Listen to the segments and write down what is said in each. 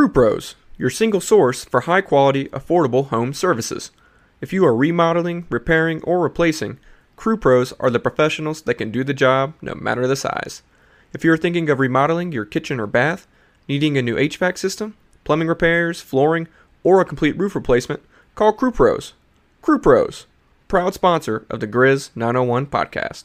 Crew Pros, your single source for high quality, affordable home services. If you are remodeling, repairing, or replacing, Crew Pros are the professionals that can do the job no matter the size. If you're thinking of remodeling your kitchen or bath, needing a new HVAC system, plumbing repairs, flooring, or a complete roof replacement, call Crew Pros. Crew Pros, proud sponsor of the Grizz 901 podcast.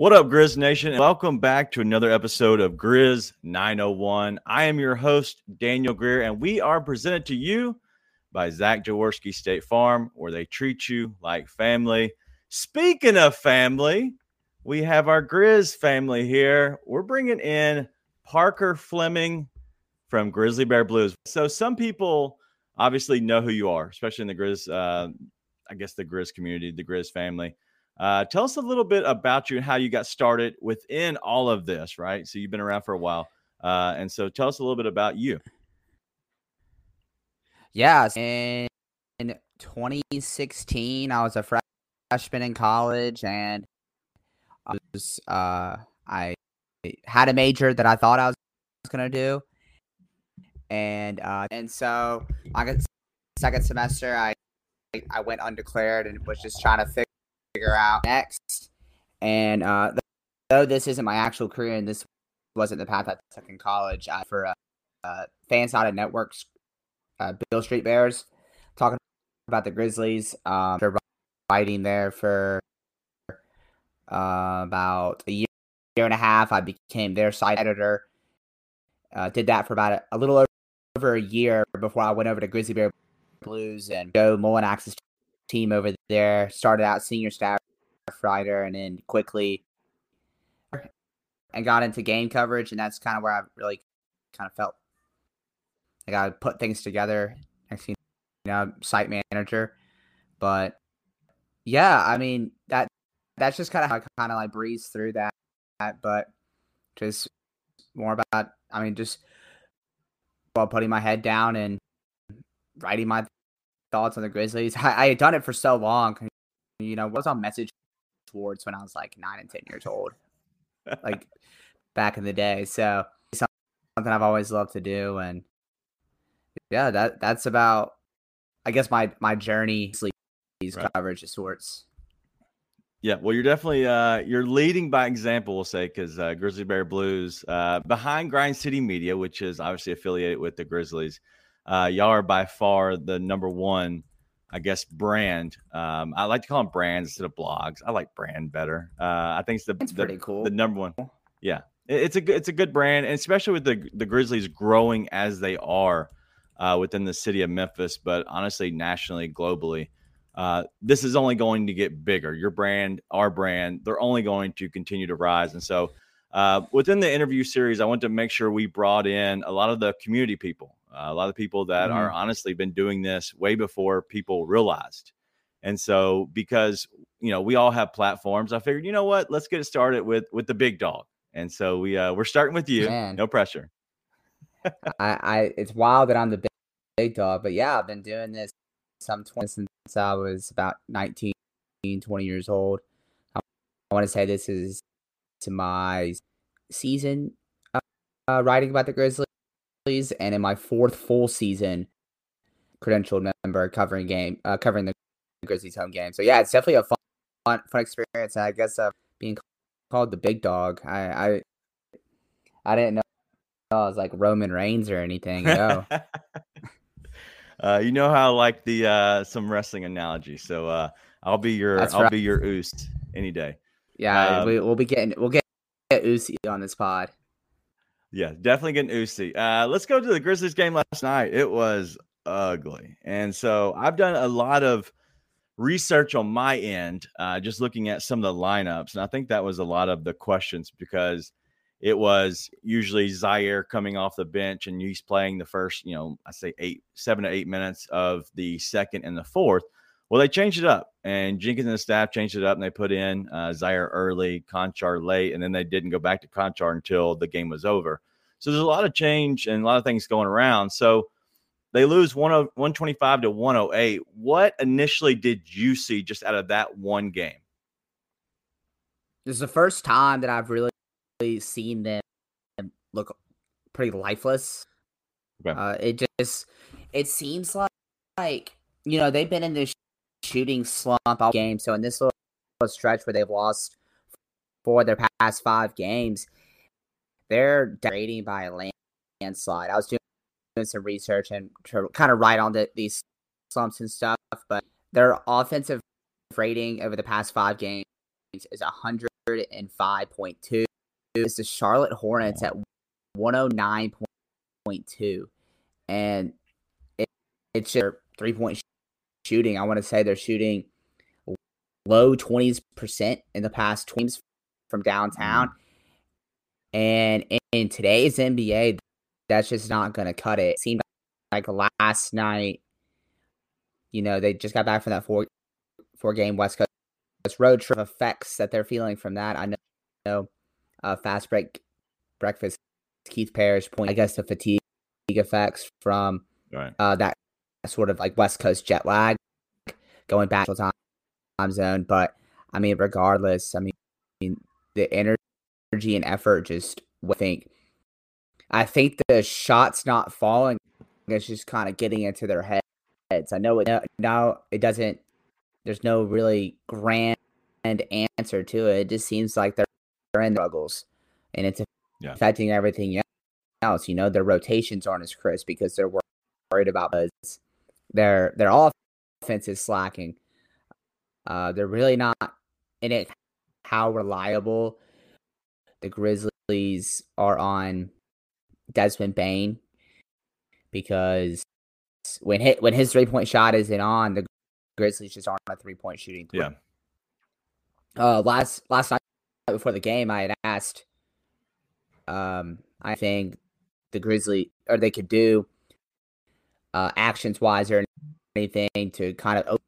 What up, Grizz Nation? Welcome back to another episode of Grizz 901. I am your host, Daniel Greer, and we are presented to you by Zach Jaworski State Farm, where they treat you like family. Speaking of family, we have our Grizz family here. We're bringing in Parker Fleming from Grizzly Bear Blues. So, some people obviously know who you are, especially in the Grizz, uh, I guess, the Grizz community, the Grizz family. Uh, tell us a little bit about you and how you got started within all of this, right? So you've been around for a while. Uh, and so tell us a little bit about you. Yeah. In, in 2016, I was a freshman in college and I was, uh, I had a major that I thought I was going to do. And, uh, and so I second semester, I, I went undeclared and was just trying to figure figure out next. And uh, though this isn't my actual career and this wasn't the path I took in college, I, for uh, uh, FanSided Networks, uh, Beale Street Bears, talking about the Grizzlies. Um, after writing there for uh, about a year, year and a half, I became their site editor. Uh, did that for about a, a little over, over a year before I went over to Grizzly Bear Blues and Joe Mullinax's team over there. Started out senior staff writer, and then quickly and got into game coverage, and that's kind of where I really kind of felt like I put things together. Next you know, site manager, but yeah, I mean that that's just kind of how I kind of like breeze through that, but just more about I mean just while putting my head down and writing my thoughts on the Grizzlies. I, I had done it for so long. You know, I was on message boards when I was like nine and ten years old, like back in the day. So something I've always loved to do, and yeah, that that's about, I guess my my journey these right. coverage of sorts. Yeah, well, you're definitely uh, you're leading by example, we'll say, because uh, Grizzly Bear Blues uh, behind Grind City Media, which is obviously affiliated with the Grizzlies uh, y'all are by far the number one, I guess, brand. Um, I like to call them brands instead of blogs. I like brand better. Uh, I think it's the, it's the, pretty cool. the number one. Yeah, it, it's a good, it's a good brand, and especially with the the Grizzlies growing as they are uh, within the city of Memphis, but honestly, nationally, globally. Uh, this is only going to get bigger. Your brand, our brand, they're only going to continue to rise. And so, uh, within the interview series, I want to make sure we brought in a lot of the community people, a lot of people that mm-hmm. are honestly been doing this way before people realized. And so, because you know we all have platforms, I figured, you know what, let's get it started with with the big dog. And so we uh, we're starting with you. Man. No pressure. I, I it's wild that I'm the big, big dog, but yeah, I've been doing this some 20 since I was about 19, 20 years old. I, I want to say this is to my season uh, writing about the Grizzlies and in my fourth full season, credentialed member covering game, uh, covering the Grizzlies home game. So yeah, it's definitely a fun, fun, fun experience. And I guess uh, being called the big dog, I, I, I didn't know I was like Roman Reigns or anything. You know? uh, you know how I like the uh, some wrestling analogy. So uh, I'll be your That's I'll right. be your oost any day. Yeah, um, we, will be getting we'll get, get Usi on this pod. Yeah, definitely getting Usi. Uh, let's go to the Grizzlies game last night. It was ugly. And so I've done a lot of research on my end, uh, just looking at some of the lineups. And I think that was a lot of the questions because it was usually Ziaire coming off the bench and he's playing the first, you know, I say eight, seven to eight minutes of the second and the fourth. Well, they changed it up, and Jenkins and the staff changed it up, and they put in uh, Ziaire early, Konchar late, and then they didn't go back to Konchar until the game was over. So there's a lot of change and a lot of things going around. So they lose 125 to 108. What initially did you see just out of that one game? This is the first time that I've really seen them look pretty lifeless. Okay. Uh, it just it seems like like you know they've been in this shooting slump all game. So in this little stretch where they've lost for their past five games, they're degrading by a landslide. I was doing, doing some research and kind of write on the, these slumps and stuff, but their offensive rating over the past five games is 105.2. It's the Charlotte Hornets at 109.2. And it, it's just three point shooting. I want to say they're shooting low 20s% percent in the past teams from downtown. Mm. And in, today's NBA, that's just not going to cut it. It seemed like last night, you know, they just got back from that four four game West Coast road trip effects that they're feeling from that. I know, uh, fast break breakfast Keith Parrish point, I guess, the fatigue effects from right. uh, that sort of like West Coast jet lag going back to time, time zone. But I mean, regardless, I mean, the energy and effort just I think I think the shots not falling is just kind of getting into their heads. I know it now it doesn't there's no really grand answer to it. It just seems like they're in struggles and it's yeah. affecting everything else. You know, their rotations aren't as crisp because they're worried about buzz their their offense is slacking. Uh, they're really not in it. How reliable the Grizzlies are on Desmond Bane because when hit when his three point shot isn't on, the Grizzlies just aren't a three point shooting. Team. Yeah. Uh, last last night before the game, I had asked. Um, I think the Grizzly or they could do uh, actions wise or anything to kind of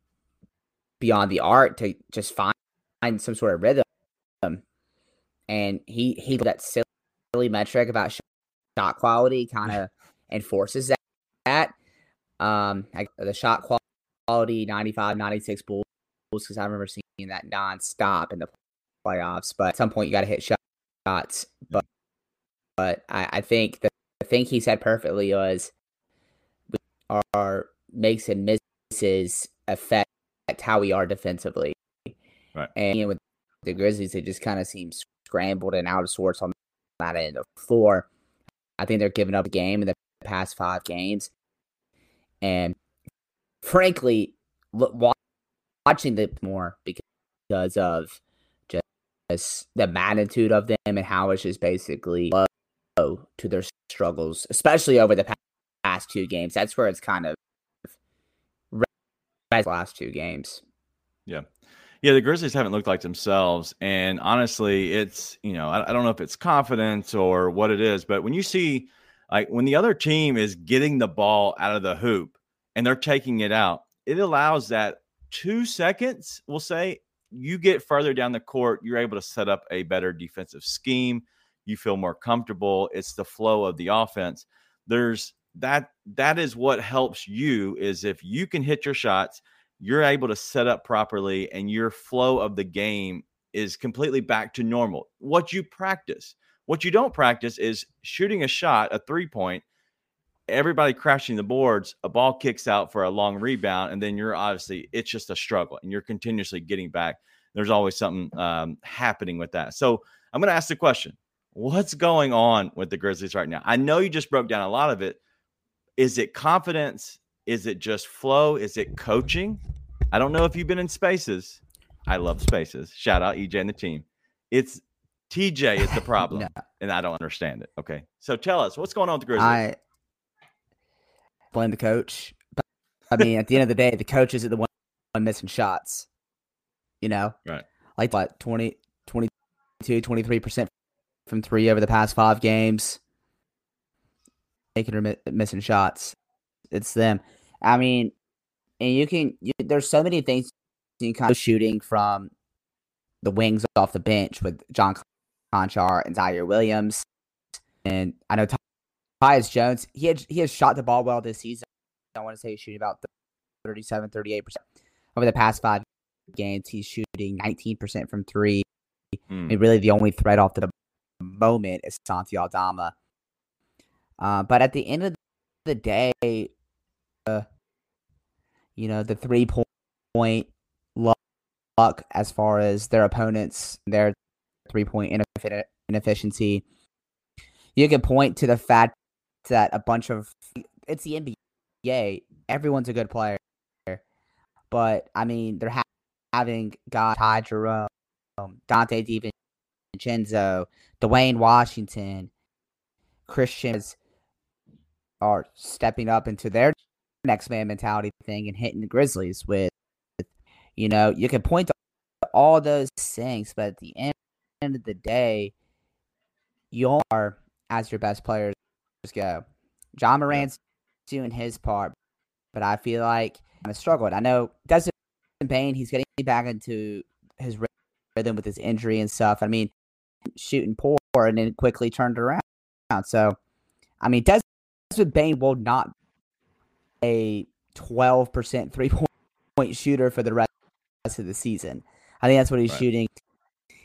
beyond the art to just find, find some sort of rhythm. And he he that silly metric about shot quality kind of enforces that. that. Um, the shot quality 95, 96 Bulls because I remember seeing that nonstop in the playoffs. But at some point, you got to hit shots. But but I, I think the, the thing he said perfectly was our makes and misses affect how we are defensively. Right. And you know, with the Grizzlies, it just kind of seems scrambled and out of sorts on that end of the floor. I think they're giving up a game in the past five games. And frankly, watching them more because of just the magnitude of them and how it's just basically low to their struggles, especially over the past last two games. That's where it's kind of last two games. Yeah. Yeah, the Grizzlies haven't looked like themselves. And honestly, it's, you know, I, I, don't know if it's confidence or what it is, but when you see, like, when the other team is getting the ball out of the hoop and they're taking it out, it allows that two seconds, we'll say, you get further down the court, you're able to set up a better defensive scheme. You feel more comfortable. It's the flow of the offense. There's that that is what helps you is if you can hit your shots you're able to set up properly and your flow of the game is completely back to normal. What you practice what you don't practice is shooting a shot a three point everybody crashing the boards a ball kicks out for a long rebound and then you're obviously it's just a struggle and you're continuously getting back. There's always something um, happening with that. So i'm going to ask the question what's going on with the grizzlies right now? I know you just broke down a lot of it is it confidence? Is it just flow? Is it coaching? I don't know if you've been in spaces. I love spaces. Shout out EJ and the team. It's TJ is the problem, no. and I don't understand it. Okay, so tell us what's going on with the Grizzlies. I blame the coach. But, I mean, at the end of the day, the coach isn't the one missing shots. You know, right? Like what 20, 22, 23 percent from three over the past five games, making or mi- missing shots. It's them. I mean, and you can. You, there's so many things you can kind of shooting from the wings off the bench with John Konchar and Ziaire Williams, and I know Tyus Jones. He had he has shot the ball well this season. I want to say he's shooting about 37, 38 percent over the past five games. He's shooting 19 percent from three. Hmm. And really, the only threat off the moment is Santi Aldama. Uh, but at the end of the day, uh, you know, the three point luck, as far as their opponents, their three point ineffi- inefficiency, you can point to the fact that a bunch of it's the NBA. Everyone's a good player, but I mean, they're ha- having got Ty Jerome, Donte DiVincenzo, Duane Washington, Christians are stepping up into their next man mentality thing and hitting the Grizzlies with, you know, you can point to all those things, but at the end, end of the day, you are as your best players go. Ja Morant's doing his part, but I feel like I'm struggled. I know Desmond Bane, he's getting back into his rhythm with his injury and stuff. I mean, shooting poor and then quickly turned around. So, I mean, Desmond Bane will not a 12% three point shooter for the rest of the season. I think that's what he's Right. shooting.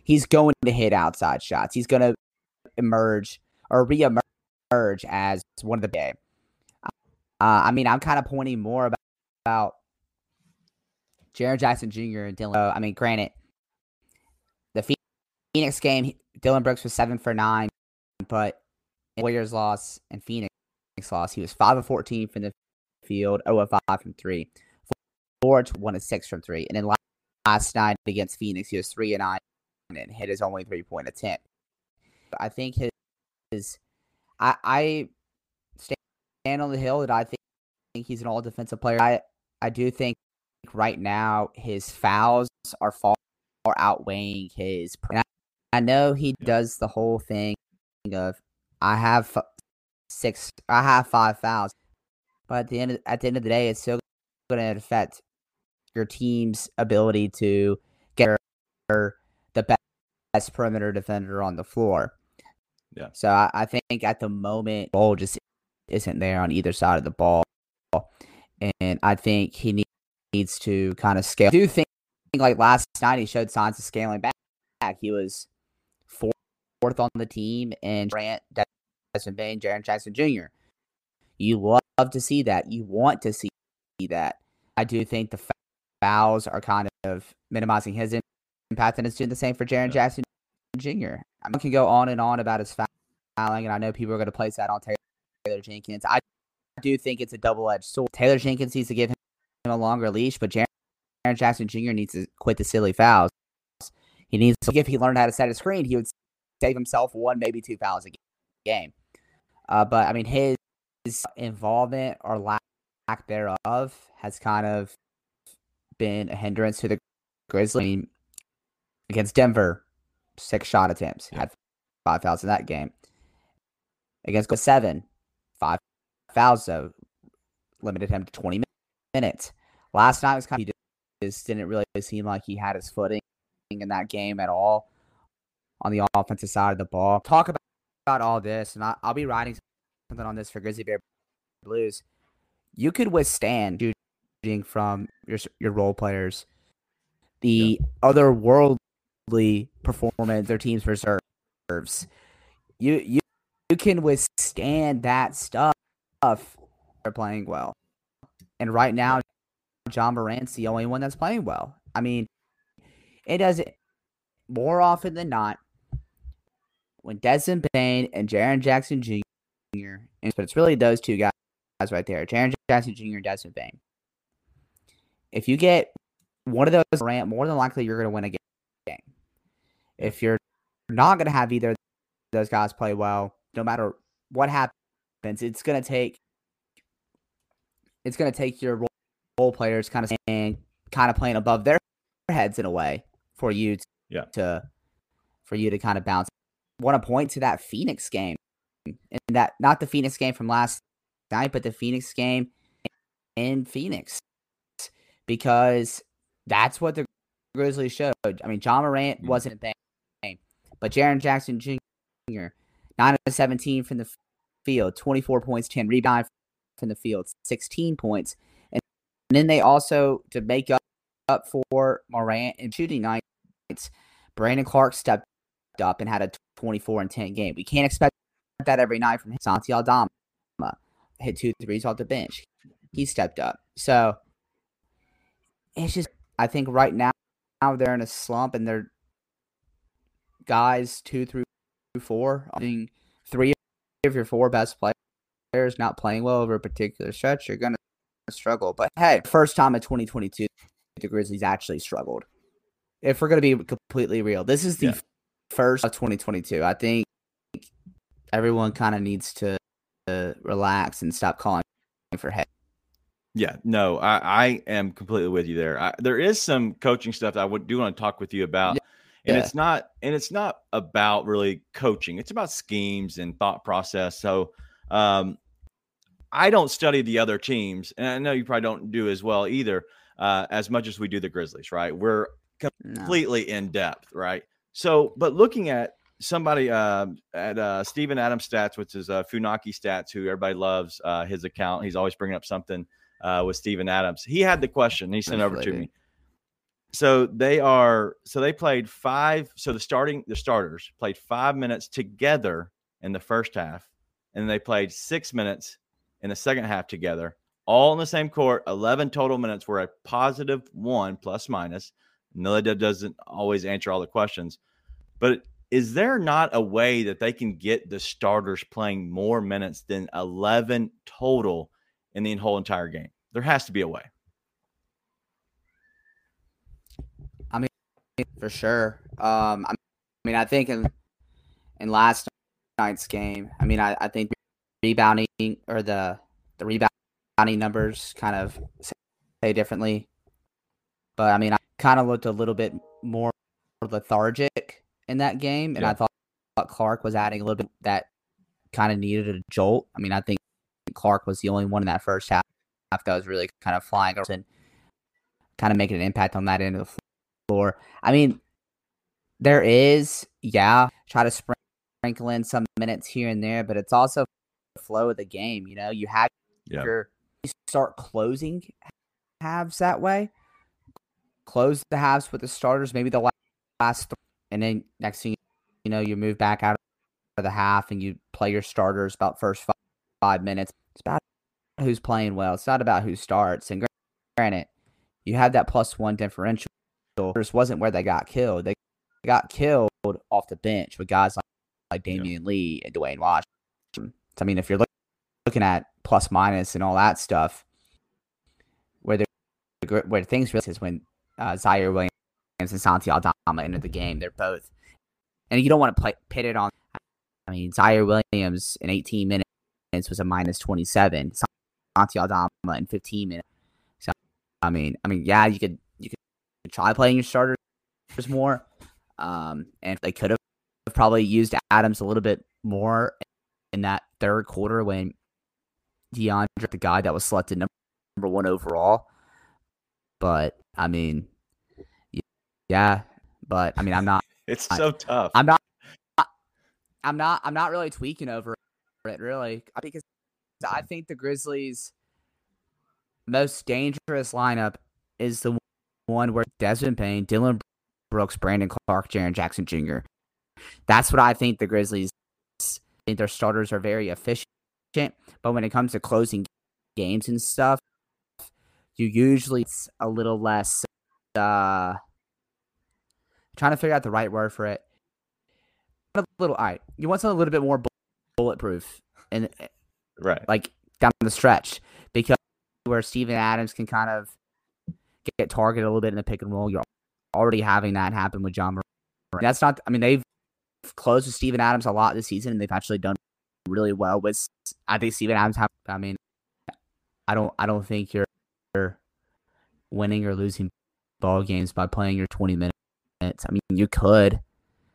He's going to hit outside shots. He's going to emerge or re-emerge as one of the big. Uh, I mean, I'm kind of pointing more about, about Jaren Jackson Jr. and Dillon. Uh, I mean, granted, the Phoenix game, Dillon Brooks was seven for nine, but Warriors loss and Phoenix loss, he was five of fourteen from the field, 0 of five from three, four to one of six from three, and then la- last night against Phoenix, he was three and nine and hit his only three point attempt. I think his, his I, I stand on the hill that I think, think he's an all defensive player. I I do think right now his fouls are far, outweighing his. I, I know he does the whole thing of I have six, I have five fouls, but at the end of, at the end of the day, it's still going to affect your team's ability to get the best, best perimeter defender on the floor. Yeah. So I, I think at the moment, ball just isn't there on either side of the ball, and I think he need, needs to kind of scale. I do think like last night he showed signs of scaling back. He was fourth, fourth on the team, and Grant, Desmond Bane, Jaren Jackson Jr. You love to see that. You want to see that. I do think the fouls are kind of minimizing his impact, and it's doing the same for Jaren Yeah. Jackson Jr. I can go on and on about his fouling, and I know people are going to place that on Taylor Jenkins. I do think it's a double edged sword. Taylor Jenkins needs to give him a longer leash, but Jaren Jackson Jr. needs to quit the silly fouls. He needs to, if he learned how to set a screen, he would save himself one, maybe two fouls a game. Uh, but I mean, his, his involvement or lack, lack thereof has kind of been a hindrance to the Grizzlies. I mean, against Denver, six shot attempts, Yeah. had five fouls in that game. Against Go seven, five fouls though, limited him to twenty minutes. Last night was kind of he just didn't really seem like he had his footing in that game at all on the offensive side of the ball. Talk about, about all this, and I, I'll be writing something on this for Grizzly Bear Blues. You could withstand shooting from your your role players, the otherworldly performance their team's reserves. You you you can withstand that stuff. They're playing well, and right now, Ja Morant's the only one that's playing well. I mean, it does it more often than not when Desmond Bane and Jaren Jackson Jr. and- But it's really those two guys right there, Jaren Jackson Jr. and Desmond Bane. If you get one of those Morant, more than likely you're going to win a game. If you're not going to have either of those guys play well, no matter what happens, it's going to take it's going to take your role, role players kind of and kind of playing above their heads in a way for you to, Yeah. to for you to kind of bounce want to point to that Phoenix game, and that not the Phoenix game from last night, but the Phoenix game in Phoenix, because that's what the Grizzlies showed. I mean, Ja Morant Mhm. wasn't a game, but Jaren Jackson Jr. nine of seventeen from the field, twenty four points, ten rebounds from the field, sixteen points, and, and then they also to make up up for Morant and shooting nights. Brandon Clarke stepped up and had a 24 and 10 game. We can't expect that every night from him. Santi Aldama hit two threes off the bench. He stepped up. So it's just, I think right now, now they're in a slump and they're guys two through four. I mean, three of your four best players not playing well over a particular stretch, you're going to struggle. But hey, first time in 2022, the Grizzlies actually struggled. If we're going to be completely real, this is the Yeah. First of 2022. I think everyone kind of needs to uh, relax and stop calling for head. Yeah, no, I, I am completely with you there. I, there is some coaching stuff I would do want to talk with you about, and Yeah. it's not and it's not about really coaching. It's about schemes and thought process. So, um, I don't study the other teams, and I know you probably don't do as well either, uh, as much as we do the Grizzlies. Right? We're No. completely in depth, right? So, but looking at somebody uh, at uh, Steven Adams stats, which is uh, Funaki stats, who everybody loves uh, his account. He's always bringing up something uh, with Steven Adams. He had the question. He sent over I to me. So they are. So they played five. So the starting the starters played five minutes together in the first half, and they played six minutes in the second half together, all in the same court. Eleven total minutes were a positive one plus minus. That doesn't always answer all the questions. But is there not a way that they can get the starters playing more minutes than 11 total in the whole entire game? There has to be a way. I mean, for sure. Um, I mean, I think in in last night's game, I mean, I, I think rebounding or the the rebounding numbers kind of say differently, but I mean, I kind of looked a little bit more lethargic in that game, and Yeah. I thought, Clarke was adding a little bit that kind of needed a jolt. I mean, I think Clarke was the only one in that first half that was really kind of flying and kind of making an impact on that end of the floor. I mean, there is, yeah, try to sprin- sprinkle in some minutes here and there, but it's also the flow of the game. You know, you have Yeah. your you start closing halves that way. Close the halves with the starters, maybe the la- last, th- and then next thing you know, you move back out of the half and you play your starters about first five, five minutes. It's about who's playing well. It's not about who starts. And granted, you have that plus one differential. Just wasn't where they got killed. They got killed off the bench with guys like, like Yeah. Damion Lee and Duane Washington. I mean, if you're look, looking at plus minus and all that stuff, where the where things really is when uh, Ziaire Williams and Santi Aldama enter the game. They're both, and you don't want to play pit it on. I mean, Ziaire Williams in 18 minutes was a minus 27. Santi Aldama in 15 minutes. So, I mean, I mean, yeah, you could you could try playing your starters more, um, and they could have probably used Adams a little bit more in that third quarter when DeAndre, the guy that was selected number one overall. But I mean, yeah, but I mean, I'm not, It's I- so tough. I'm not, I'm not, I'm not really tweaking over it, really, because I think the Grizzlies' most dangerous lineup is the one where Desmond Bane, Dillon Brooks, Brandon Clarke, Jaren Jackson Jr. That's what I think the Grizzlies. I think their starters are very efficient, but when it comes to closing games and stuff, you usually it's a little less. Uh, trying to figure out the right word for it. A little, all right. You want something a little bit more bulletproof and right. like down the stretch because where Steven Adams can kind of get targeted a little bit in the pick and roll. You're already having that happen with John Moran. That's not. I mean, they've closed with Steven Adams a lot this season, and they've actually done really well with. I think Steven Adams. Have, I mean, I don't. I don't think you're winning or losing ball games by playing your 20 minutes. I mean, you could,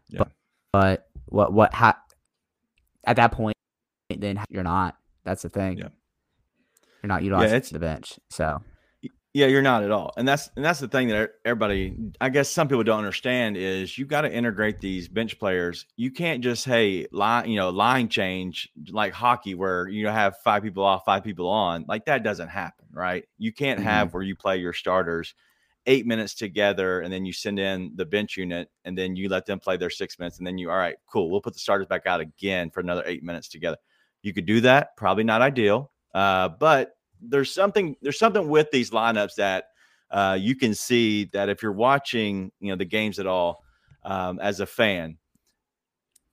Yeah. but, but what what how at that point then you're not. That's the thing. Yeah. You're not utilizing it's- the bench. So Yeah, you're not at all. And that's and that's the thing that everybody I guess some people don't understand is you got to integrate these bench players. You can't just hey, line, you know, line change like hockey where you have five people off, five people on. Like that doesn't happen, right? You can't have where you play your starters 8 minutes together and then you send in the bench unit and then you let them play their 6 minutes and then you all right, cool, we'll put the starters back out again for another 8 minutes together. You could do that, probably not ideal. Uh, but there's something there's something with these lineups that uh, you can see that if you're watching you know the games at all um, as a fan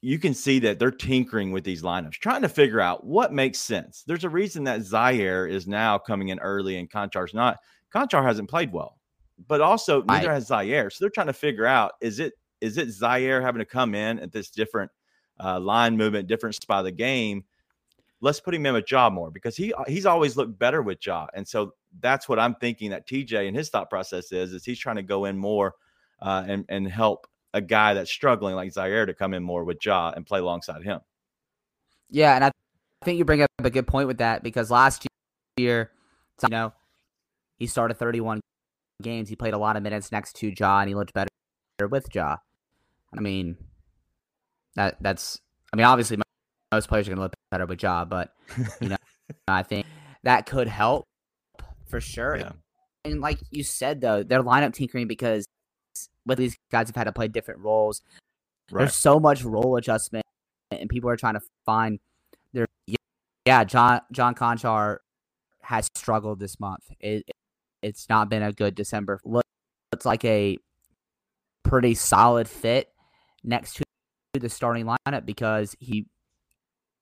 you can see that they're tinkering with these lineups trying to figure out what makes sense there's a reason that ziaire is now coming in early and Konchar's not Konchar hasn't played well but also neither Right. has ziaire so they're trying to figure out is it is it ziaire having to come in at this different uh, line movement different spot of the game let's put him in with Ja more because he he's always looked better with Ja. And so that's what I'm thinking that TJ and his thought process is is he's trying to go in more uh, and and help a guy that's struggling like Ziaire to come in more with Ja and play alongside him. Yeah, and I think you bring up a good point with that because last year, you know, he started 31 games. He played a lot of minutes next to Ja, and he looked better with Ja. I mean, that that's. I mean, obviously, most players are going to look better with Ja, but you know, I think that could help for sure. Yeah. And like you said, though, they're lineup tinkering because with these guys have had to play different roles. Right. There's so much role adjustment, and people are trying to find their. Yeah, John John Konchar has struggled this month. It, it's not been a good December. Look, it's like a pretty solid fit next to the starting lineup because he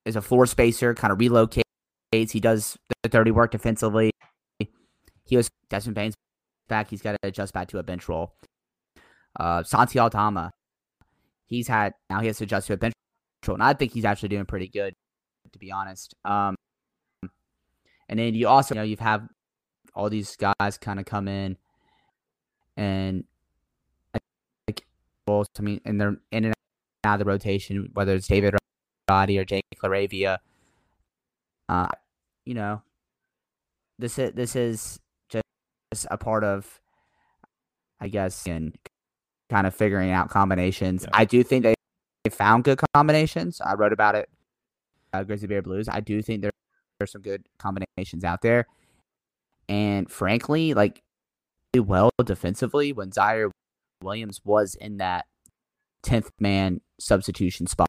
is a floor spacer, kind of relocates. He does the dirty work defensively. He was Desmond Bane's back. He's got to adjust back to a bench role. Uh, Santi Aldama, he's had now he has to adjust to a bench role, and I think he's actually doing pretty good, to be honest. Um, and then you also you know you've have all these guys kind of come in, and like. I mean, and they're in and out of the rotation, whether it's David Roddy or Jake LaRavia. Uh, you know, this is this is just a part of, I guess, and kind of figuring out combinations. Yeah. I do think they they found good combinations. I wrote about it. Uh, Grizzly Bear Blues. I do think there are some good combinations out there, and frankly, like well defensively when Ziaire Williams was in that tenth man substitution spot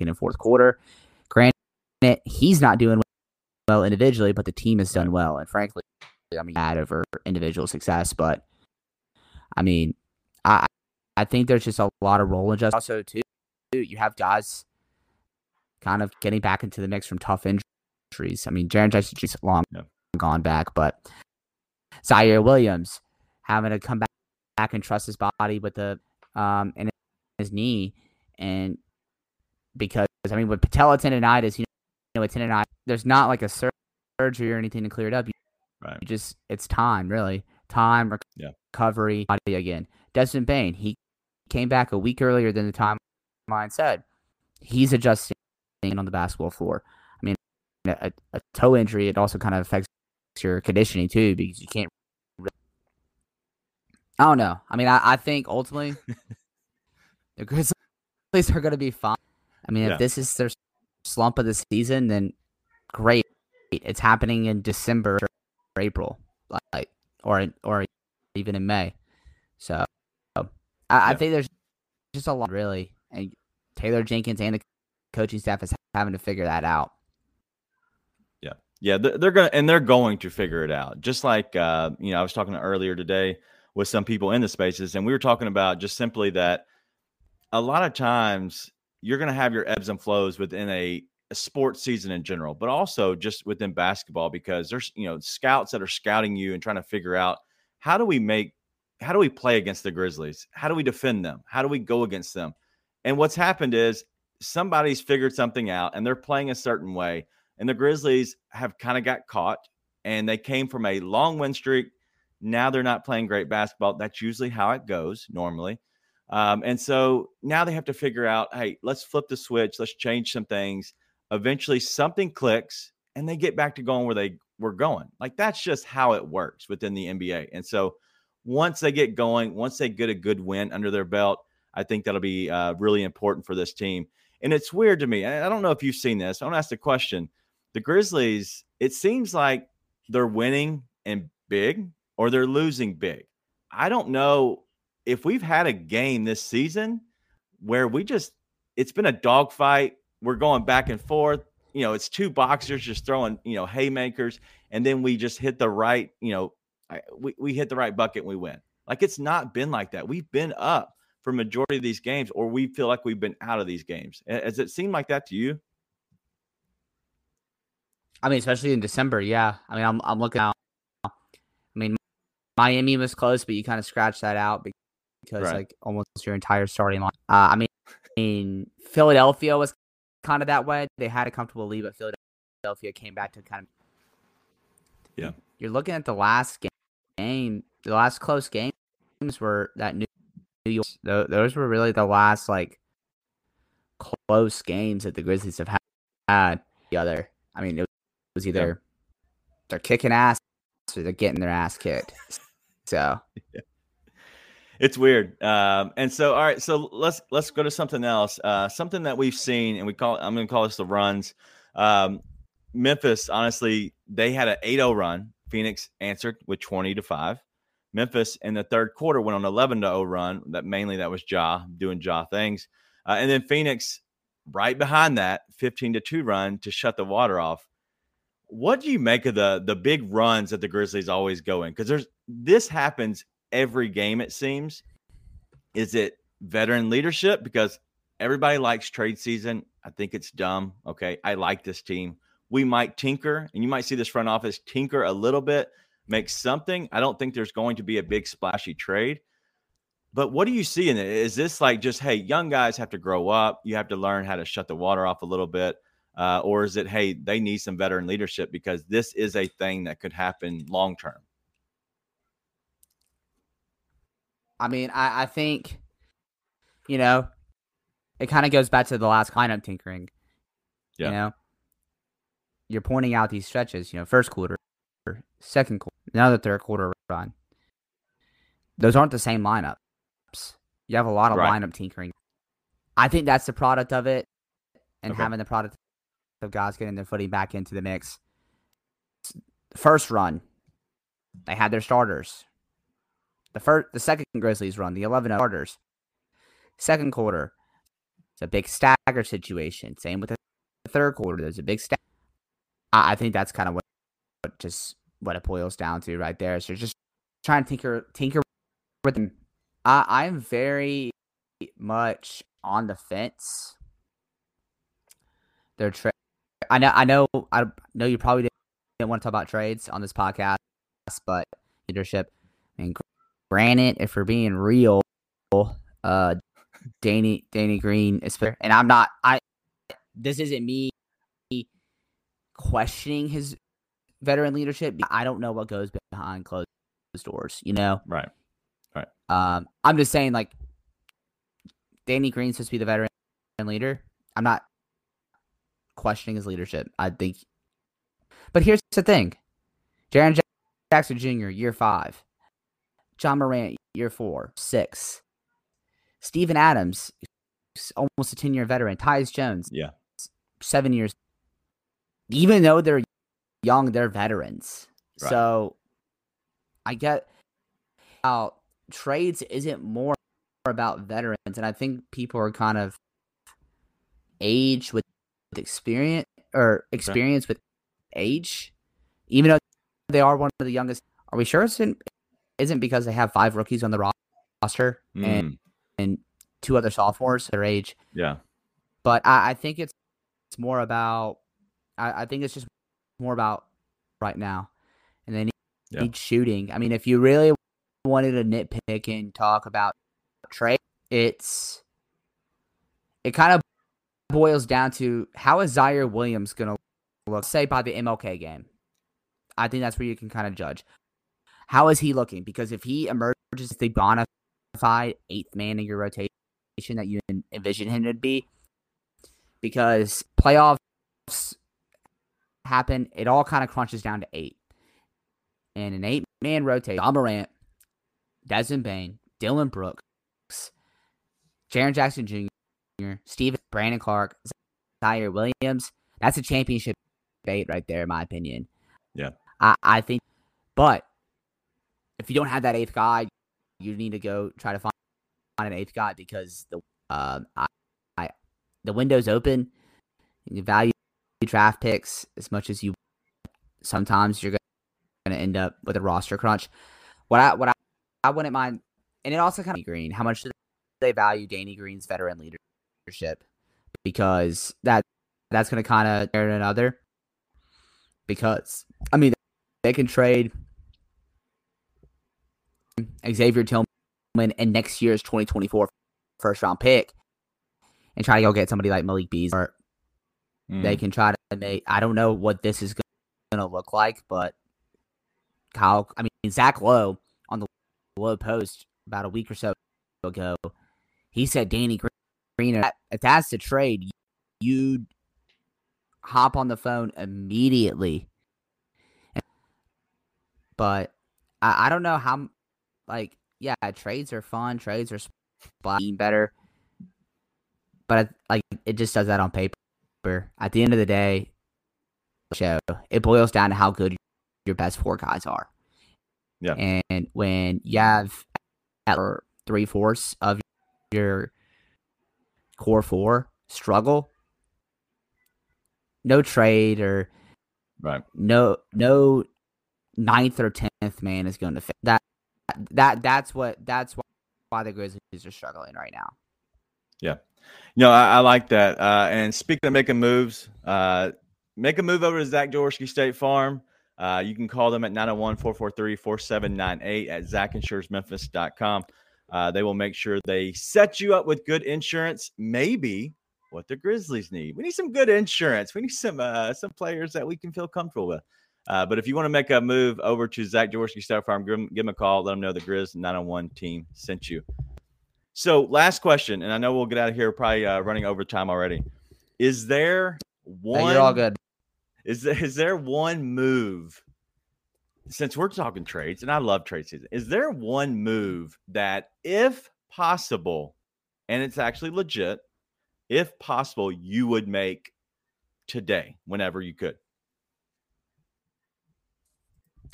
in the fourth quarter. Granted, he's not doing well individually, but the team has done well, and frankly, I mean, bad over individual success, but I mean, I I think there's just a lot of role adjustments. Also, too, you have guys kind of getting back into the mix from tough injuries. I mean, Jaren Jackson's long Yeah. gone back, but Ziaire Williams having to come back, back and trust his body with the um and his knee, and because I mean, with patella tendonitis, you know, with tendonitis, there's not like a sur- surgery or anything to clear it up. You Right. you just it's time really time rec- Yeah. recovery body again desmond bane he came back a week earlier than the timeline said he's adjusting on the basketball floor i mean a, a toe injury it also kind of affects your conditioning too because you can't re- i don't know i mean i, I think ultimately the grizzlies are going to be fine i mean Yeah. if this is their slump of the season then great it's happening in december or April, like or in, or even in May. So I, I Yeah. think there's just a lot really, and Taylor Jenkins and the coaching staff is having to figure that out. Yeah, they're, they're gonna and they're going to figure it out. Just like uh, you know, I was talking earlier today with some people in the spaces, and we were talking about just simply that a lot of times you're gonna have your ebbs and flows within a, a sports season in general, but also just within basketball because there's you know scouts that are scouting you and trying to figure out how do we make how do we play against the Grizzlies? How do we defend them? How do we go against them? And what's happened is somebody's figured something out and they're playing a certain way and the Grizzlies have kind of got caught and they came from a long win streak. Now they're not playing great basketball. That's usually how it goes normally. Um, and so now they have to figure out, hey, let's flip the switch, let's change some things. Eventually, something clicks, and they get back to going where they were going. Like that's just how it works within the NBA. And so once they get going, once they get a good win under their belt, I think that'll be uh, really important for this team. And it's weird to me. I don't know if you've seen this. I want to ask the question. The Grizzlies, it seems like they're winning and big or they're losing big. I don't know if we've had a game this season where we just, it's been a dogfight. We're going back and forth. You know, it's two boxers just throwing, you know, haymakers. And then we just hit the right, you know, we, we hit the right bucket and we win. Like it's not been like that. We've been up for majority of these games, or we feel like we've been out of these games. Has it seemed like that to you? I mean, especially in December, yeah. I mean, I'm I'm looking out. I mean, Miami was close, but you kind of scratched that out because right. like almost your entire starting line. Uh, I mean, I mean, Philadelphia was kind of that way. They had a comfortable lead, but Philadelphia came back to kind of. Yeah. You're looking at the last game. The last close games were that New York. Those were really the last like close games that the Grizzlies have had. The other, I mean, it was either yeah. they're kicking ass or they're getting their ass kicked. So. Yeah. It's weird, um, and so all right. So let's let's go to something else. Uh, something that we've seen, and we call I'm going to call this the runs. Um, Memphis, honestly, they had an 8-0 run. Phoenix answered with 20 to five. Memphis in the third quarter went on 11 to 0 run. That mainly that was Ja doing Ja things, uh, and then Phoenix right behind that 15 to two run to shut the water off. What do you make of the the big runs that the Grizzlies always go in? Because there's this happens every game. It seems. Is it veteran leadership? Because everybody likes trade season. I think it's dumb. Okay, I like this team. We might tinker, and you might see this front office tinker a little bit make something. I don't think there's going to be a big splashy trade. But what do you see in it? Is this like just, hey, young guys have to grow up? You have to learn how to shut the water off a little bit. Uh, or is it, hey, they need some veteran leadership because this is a thing that could happen long term? I mean, I, I think, you know, it kind of goes back to the last lineup tinkering. Yeah. You know, you're pointing out these stretches, you know, first quarter, second quarter, now the third quarter run. Those aren't the same lineups. You have a lot of right. lineup tinkering. I think that's the product of it, and okay. having the product of guys getting their footing back into the mix. First run, they had their starters. The first, the second Grizzlies run, the eleven starters. Second quarter, it's a big stagger situation. Same with the third quarter. There's a big stagger. I, think that's kind of what, what just what it boils down to right there. So just trying to tinker tinker with them. I, I'm very much on the fence. They're tra- I know I know I know you probably didn't want to talk about trades on this podcast, but leadership. I mean, granted, if we're being real, uh, Danny Danny Green is fair, and I'm not. I this isn't me questioning his veteran leadership. I don't know what goes behind closed doors, you know? Right. Right. Um, I'm just saying, like, Danny Green's supposed to be the veteran leader. I'm not questioning his leadership. I think. But here's the thing Jaren Jackson Jr., year five. Ja Morant, year four, six. Steven Adams, almost a 10 year veteran. Tyus Jones, yeah, seven years. Even though they're young, they're veterans. Right. So I get how trades isn't more about veterans, and I think people are kind of age with experience or experience with age, even though they are one of the youngest. Are we sure it isn't, isn't because they have five rookies on the roster mm. and and two other sophomores their age? Yeah, but I, I think it's it's more about. I, I think it's just more about right now, and they need, yeah. need shooting. I mean, if you really wanted to nitpick and talk about trade, it's it kind of boils down to how is Ziaire Williams going to look, say, by the MLK game. I think that's where you can kind of judge. How is he looking? Because if he emerges the bona fide eighth man in your rotation that you envision him to be. Because playoffs happen, it all kind of crunches down to eight. And an eight man rotation, Ja Morant, Desmond Bane, Dillon Brooks, Jaren Jackson Jr., Steven, Brandon Clarke, Ziaire Williams. That's a championship bait right there, in my opinion. Yeah. I, I think, but if you don't have that eighth guy, you need to go try to find an eighth guy because the um I, I the window's open. You can value draft picks as much as you. Sometimes you're going to end up with a roster crunch. What I what I, I wouldn't mind, and it also kind of Green. How much do they value Danny Green's veteran leadership? Because that that's going to kind of tear another. Because I mean, they can trade Xavier Tillman and next year's 2024 first round pick and try to go get somebody like Malik Beasley. Mm. They can try to make. I don't know what this is going to look like, but Kyle. I mean, Zach Lowe on the Lowe post about a week or so ago, he said Danny Green. If that's the trade, you'd hop on the phone immediately. But I, I don't know how. Like, yeah, trades are fun. Trades are spotting better. But like, it just does that on paper. At the end of the day, show it boils down to how good your best four guys are. Yeah. And when you have at three fourths of your core four struggle, no trade or right, no no ninth or tenth man is going to fit that. That that's what that's why the Grizzlies are struggling right now. Yeah, no, I, I like that. Uh, and speaking of making moves, uh, make a move over to Zach Jaworski State Farm. Uh, you can call them at 901 443 4798 at zachinsuresmemphis.com. Uh, they will make sure they set you up with good insurance, maybe what the Grizzlies need. We need some good insurance. We need some uh, some players that we can feel comfortable with. Uh, but if you want to make a move over to Zach Jaworski State Farm, give him, give him a call. Let him know the Grizz 901 team sent you. So, last question, and I know we'll get out of here probably uh, running over time already. Is there one? You're all good. Is there, is there one move? Since we're talking trades, and I love trade season, is there one move that, if possible, and it's actually legit, if possible, you would make today, whenever you could?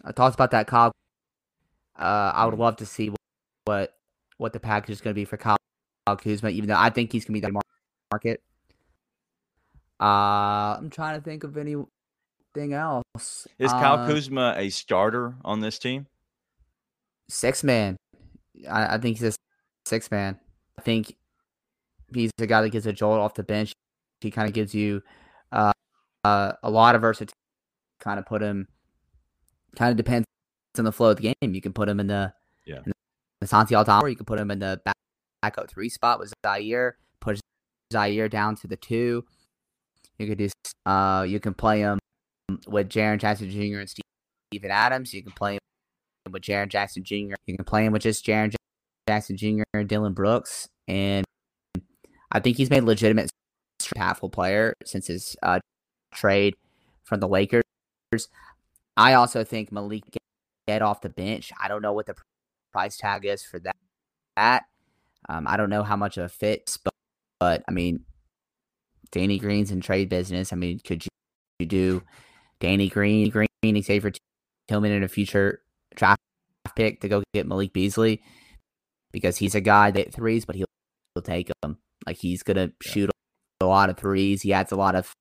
I talked about that, Kyle. Uh, I would love to see what what the package is going to be for Kyle Kuzma, even though I think he's going to be the market. Uh, I'm trying to think of anything else. Is uh, Kyle Kuzma a starter on this team? Six man. I, I think he's a six man. I think he's the guy that gets a jolt off the bench. He kind of gives you uh, uh, a lot of versatility. Kind of put him kind of depends on the flow of the game. You can put him in the yeah in the Santi Aldama. You can put him in the back, backup three spot with Ziaire. Push Ziaire down to the two. You could do. Uh, you can play him with Jaren Jackson Jr. and Steven Adams. You can play him with Jaren Jackson Jr. You can play him with just Jaren Jackson Jr. and Dillon Brooks. And I think he's made legitimate impactful player since his uh, trade from the Lakers. I also think Malik get off the bench. I don't know what the price tag is for that. That um, I don't know how much of a fit, but, but I mean, Danny Green's in trade business. I mean, could you, you do Danny Green, Green, Xavier Tillman in a future draft pick to go get Malik Beasley because he's a guy that threes, but he'll, he'll take them. Like he's gonna yeah. shoot a lot of threes. He adds a lot of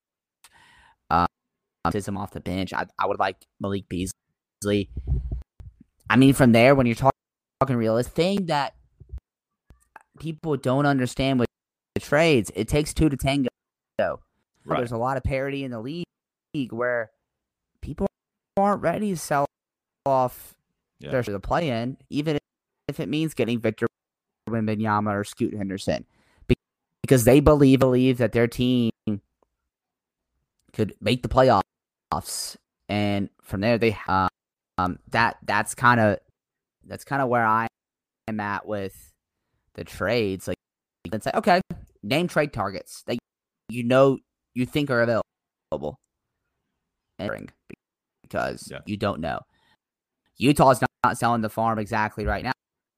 him off the bench. I, I would like Malik Beasley. I mean, from there, when you're talk, talking realistic, thing that people don't understand with the trades, it takes two to tango. Right. There's a lot of parity in the league where people aren't ready to sell off yeah. their the play in, even if it means getting Victor Wembanyama or Scoot Henderson, because they believe believe that their team could make the playoffs playoffs, and from there they um that that's kind of that's kind of where I am at with the trades, like it's like okay, name trade targets that you know you think are available, and because Yeah. you don't know. Utah's not, not selling the farm exactly right now.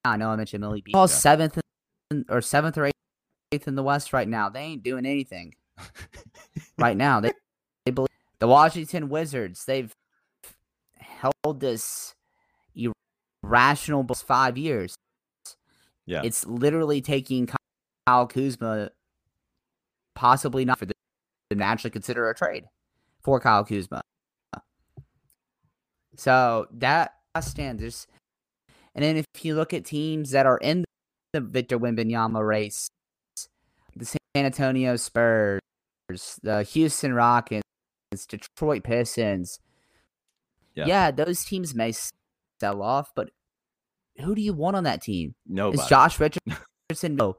I know I mentioned Millie B. Utah's Yeah. seventh in- or seventh or eighth in the West right now. They ain't doing anything right now. They they believe the Washington Wizards. They've held this irrational five years. Yeah. It's literally taking Kyle Kuzma, possibly not for the to naturally consider a trade for Kyle Kuzma. So that stands. And then if you look at teams that are in the Victor Wembanyama race, the San Antonio Spurs, the Houston Rockets, Detroit Pistons. Yeah. Yeah, those teams may sell off, but who do you want on that team? No, Is Josh Richardson? no.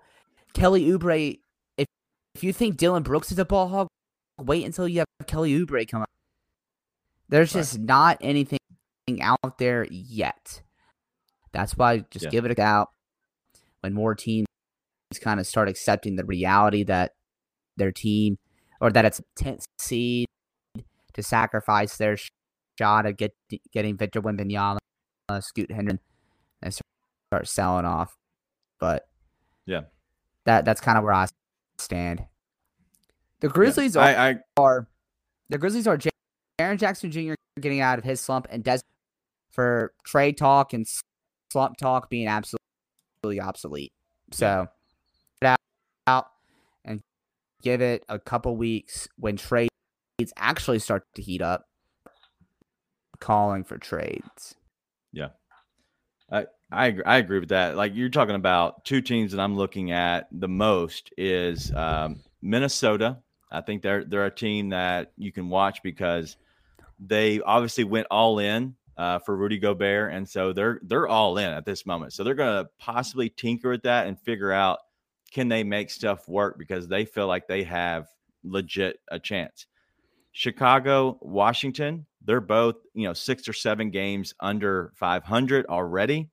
Kelly Oubre. If if you think Dillon Brooks is a ball hog, wait until you have Kelly Oubre come out. There's Right. just not anything out there yet. That's why just Yeah. give it a out. When more teams kind of start accepting the reality that their team or that it's a tenth seed to sacrifice their shot of get getting Victor Wembanyama, uh, Scoot Henderson, and start selling off. But Yeah. that that's kind of where I stand. The Grizzlies are, I, I are the Grizzlies are J- Aaron Jackson Jr. getting out of his slump and Des for trade talk and slump talk being absolutely obsolete. So get out, and give it a couple weeks when trades actually start to heat up. Calling for trades. Yeah, I I agree, I agree with that. Like you're talking about two teams that I'm looking at the most is um, Minnesota. I think they're they're a team that you can watch because they obviously went all in uh, for Rudy Gobert, and so they're they're all in at this moment. So they're going to possibly tinker at that and figure out can they make stuff work because they feel like they have legit a chance. Chicago, Washington, they're both, you know, six or seven games under 500 already.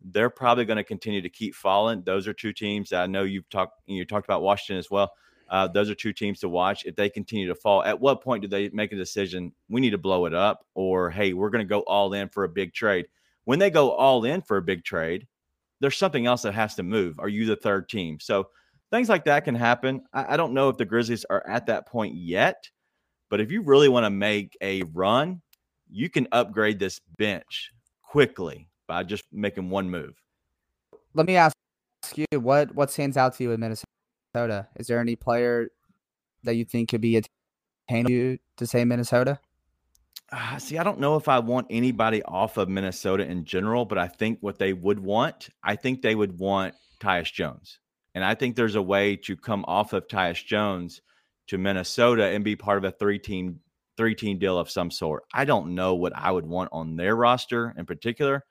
They're probably going to continue to keep falling. Those are two teams that I know you've talked you talked about Washington as well. Uh, those are two teams to watch. If they continue to fall, at what point do they make a decision? We need to blow it up, or hey, we're going to go all in for a big trade. When they go all in for a big trade, there's something else that has to move. Are you the third team? So things like that can happen. I, I don't know if the Grizzlies are at that point yet, but if you really want to make a run, you can upgrade this bench quickly by just making one move. Let me ask you what what stands out to you in Minnesota? Is there any player that you think could be attainable you to say Minnesota? Uh, see, I don't know if I want anybody off of Minnesota in general, but I think what they would want, I think they would want Tyus Jones. And I think there's a way to come off of Tyus Jones to Minnesota and be part of a three team three team deal of some sort. I don't know what I would want on their roster in particular.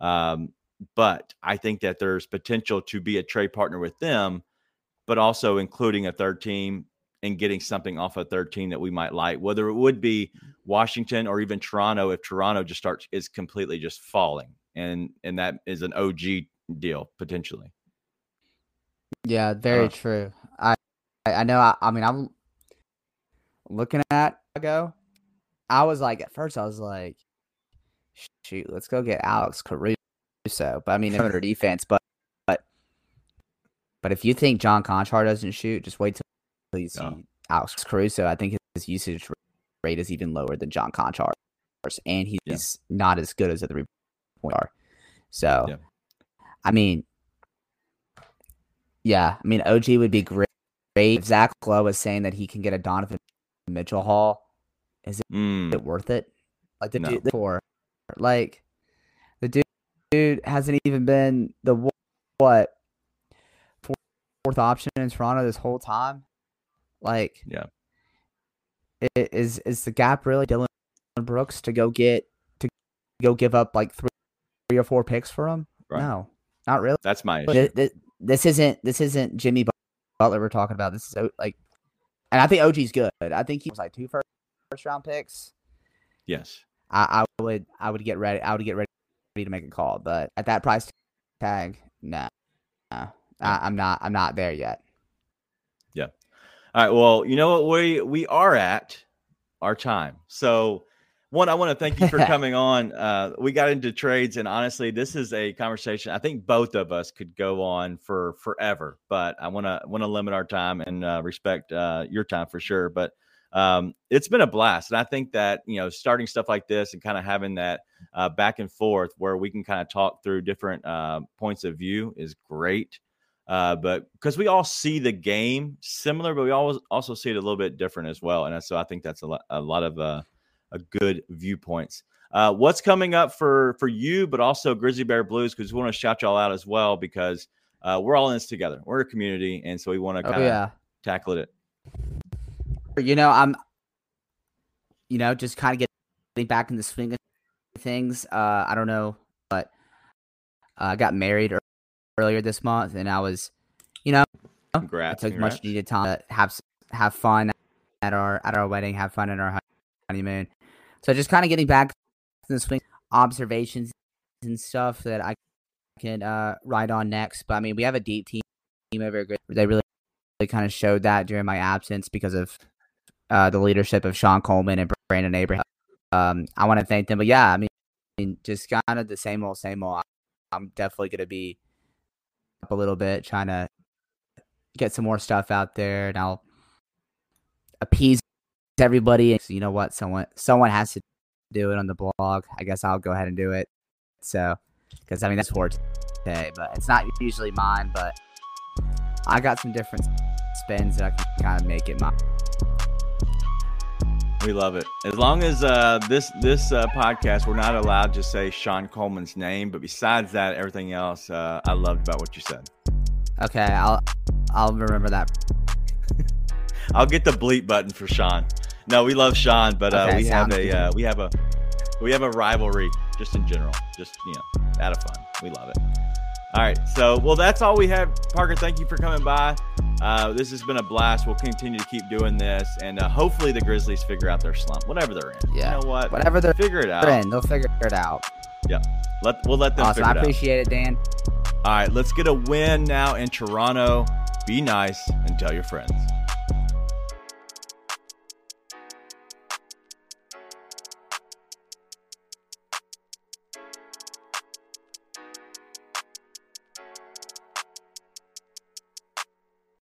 Um, but I think that there's potential to be a trade partner with them, but also including a third team and getting something off a third team that we might like, whether it would be Washington or even Toronto if Toronto just starts is completely just falling. And and that is an OG deal potentially. Yeah, very Uh, true. I I I know. I, I mean, I'm looking at go. I was like, at first, I was like, shoot, let's go get Alex Caruso. But I mean, under defense, but but but if you think John Konchar doesn't shoot, just wait till you see. Alex Caruso. I think his usage rate is even lower than John Konchar's, and he's Yeah. not as good as the three point are. So, Yeah. I mean, yeah, I mean, OG would be great. Zach Lowe was saying that he can get a Donovan Mitchell haul, Mm, is it worth it? Like the No. dude for, like the dude, dude hasn't even been the what fourth, option in Toronto this whole time. Like, Yeah. i- is is the gap really Dillon Brooks to go get to go give up like three, three or four picks for him? Right. No, not really. that's my issue. This isn't this isn't Jimmy Butler we're talking about. This is like, and I think OG's good. I think he was like two first first round picks. yes. I, I would I would get ready. I would get ready to make a call, but at that price tag, nah, nah I, I'm not. I'm not there yet. Yeah. All right. Well, you know what we we are at our time. So one, I want to thank you for coming on. Uh, we got into trades, and honestly, this is a conversation I think both of us could go on for forever. But I want to want to limit our time and uh, respect uh, your time for sure. But um, it's been a blast, and I think that you know starting stuff like this and kind of having that uh, back and forth where we can kind of talk through different uh, points of view is great. Uh, but because we all see the game similar, but we always also see it a little bit different as well. And so I think that's a lot, a lot of uh, a good viewpoints. Uh, what's coming up for for you, but also Grizzly Bear Blues? Because we want to shout y'all out as well because uh, we're all in this together. We're a community, and so we want to kind Oh yeah. tackle it. You know, I'm. You know, just kind of getting back in the swing of things. Uh, I don't know, but uh, I got married earlier this month, and I was, you know, I Congrats! took congrats. much needed time to have have fun at our at our wedding, have fun in our honeymoon. So just kind of getting back to the swing observations and stuff that I can uh ride on next. But I mean, we have a deep team over here. They really, really kind of showed that during my absence because of uh the leadership of Sean Coleman and Brandon Abraham. Um, I want to thank them. But yeah, I mean, I mean, just kind of the same old, same old. I'm definitely gonna be up a little bit, trying to get some more stuff out there, and I'll appease everybody. And you know what? Someone someone has to do it on the blog. I guess I'll go ahead and do it. So, because I mean that's for today, but it's not usually mine. But I got some different spins that I can kind of make it mine. We love it. As long as uh, this this uh, podcast, we're not allowed to say Sean Coleman's name, but besides that, everything else, uh, I loved about what you said. Okay, I'll I'll remember that. I'll get the bleep button for Sean. No, we love Sean, but uh, Okay, we have a uh, we have a we have a rivalry just in general, just you know, out of fun. We love it. All right, so well, that's all we have. Parker, thank you for coming by. Uh, this has been a blast. We'll continue to keep doing this, and uh, hopefully the Grizzlies figure out their slump, whatever they're in. Yeah. You know what? Whatever they're Figure it out. in, they'll figure it out. Yeah. Let we'll let them Awesome. figure I it out. appreciate it, Dan. All right, let's get a win now in Toronto. Be nice and tell your friends.